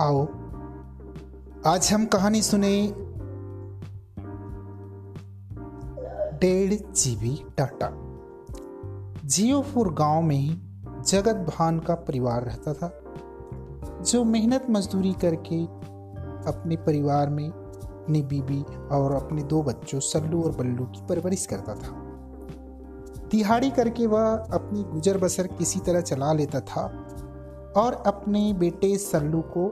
आओ। आज हम कहानी सुने डेढ़ जीबी डाटा जियोपुर गाँव में जगत भान का परिवार रहता था, जो मेहनत मजदूरी करके अपने परिवार में अपनी बीबी और अपने दो बच्चों सल्लू और बल्लू की परवरिश करता था। दिहाड़ी करके वह अपनी गुजर बसर किसी तरह चला लेता था और अपने बेटे सल्लू को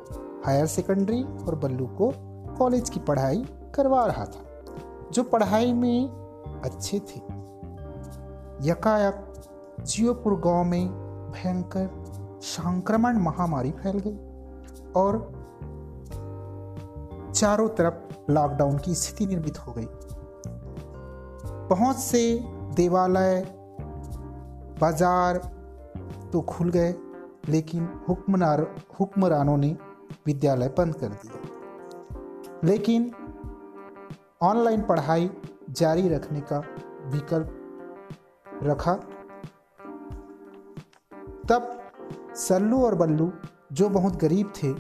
हायर सेकेंडरी और बल्लू को कॉलेज की पढ़ाई करवा रहा था, जो पढ़ाई में अच्छे थे। यकायक जियोपुर गाँव में भयंकर संक्रमण महामारी फैल गई और चारों तरफ़ लॉकडाउन की स्थिति निर्मित हो गई। बहुत से देवालय, बाज़ार तो खुल गए। लेकिन हुक्मरार हुक्मरानों ने विद्यालय बंद कर दिया। लेकिन ऑनलाइन पढ़ाई जारी रखने का विकल्प रखा। तब सल्लू और बल्लू जो बहुत गरीब थे,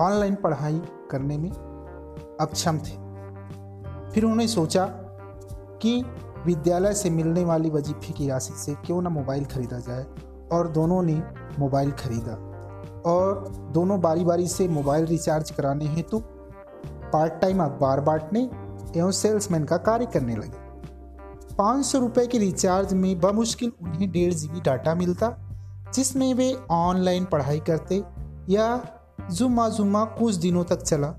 ऑनलाइन पढ़ाई करने में अक्षम थे। फिर उन्होंने सोचा कि विद्यालय से मिलने वाली वजीफे की राशि से क्यों ना मोबाइल खरीदा जाए। और दोनों ने मोबाइल खरीदा। और दोनों बारी बारी से मोबाइल रिचार्ज कराने हेतु पार्ट टाइम अखबार बांटने एवं सेल्समैन का कार्य करने लगे। पाँच सौ रुपये के रिचार्ज में बमुश्किल उन्हें डेढ़ जीबी डाटा मिलता, जिसमें वे ऑनलाइन पढ़ाई करते या जुम्मा जुम्मा कुछ दिनों तक चला।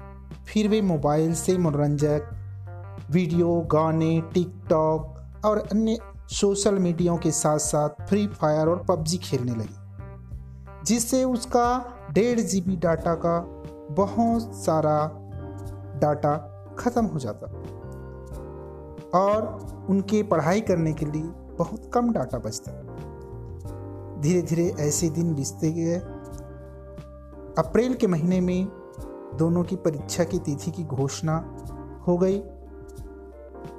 फिर वे मोबाइल से मनोरंजक, वीडियो, गाने, टिकटॉक और अन्य सोशल मीडिया के साथ साथ फ्री फायर और पबजी खेलने लगी, जिससे उसका डेढ़ जीबी डाटा का बहुत सारा डाटा ख़त्म हो जाता और उनके पढ़ाई करने के लिए बहुत कम डाटा बचता। धीरे धीरे ऐसे दिन बीतते गए। अप्रैल के महीने में दोनों की परीक्षा की तिथि की घोषणा हो गई।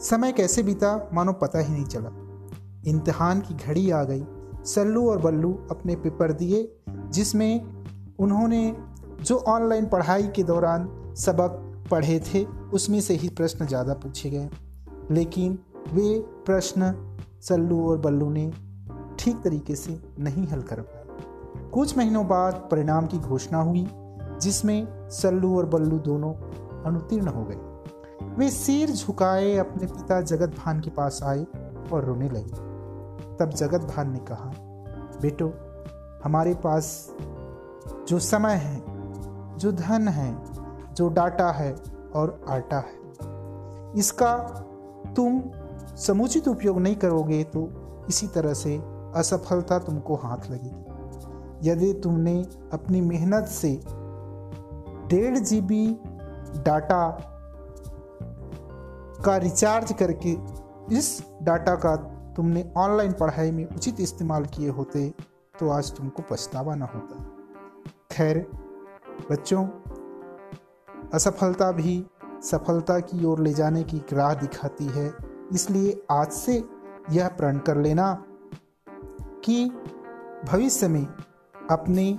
समय कैसे बीता, मानो पता ही नहीं चला। इम्तिहान की घड़ी आ गई। सल्लू और बल्लू अपने पेपर दिए, जिसमें उन्होंने जो ऑनलाइन पढ़ाई के दौरान सबक पढ़े थे, उसमें से ही प्रश्न ज़्यादा पूछे गए। लेकिन वे प्रश्न सल्लू और बल्लू ने ठीक तरीके से नहीं हल कर पाए। कुछ महीनों बाद परिणाम की घोषणा हुई, जिसमें सल्लू और बल्लू दोनों अनुतीर्ण हो गए। वे सिर झुकाए अपने पिता जगत भान के पास आए और रोने लगे। तब जगत भान ने कहा, बेटो, हमारे पास जो समय है, जो धन है, जो डाटा है और आटा है, इसका तुम समुचित उपयोग नहीं करोगे तो इसी तरह से असफलता तुमको हाथ लगेगी। यदि तुमने अपनी मेहनत से डेढ़ जी बी डाटा का रिचार्ज करके इस डाटा का तुमने ऑनलाइन पढ़ाई में उचित इस्तेमाल किए होते तो आज तुमको पछतावा ना होता। खैर, बच्चों, असफलता भी सफलता की ओर ले जाने की राह दिखाती है। इसलिए आज से यह प्रण कर लेना कि भविष्य में अपने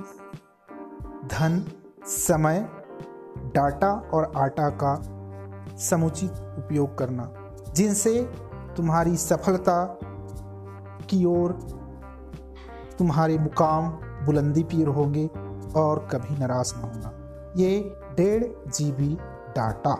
धन, समय, डाटा और आटा का समुचित उपयोग करना, जिनसे तुम्हारी सफलता की ओर, तुम्हारे मुकाम बुलंदी पीर होंगे और कभी नाराज़ ना होना। ये डेढ़ जी बी डाटा।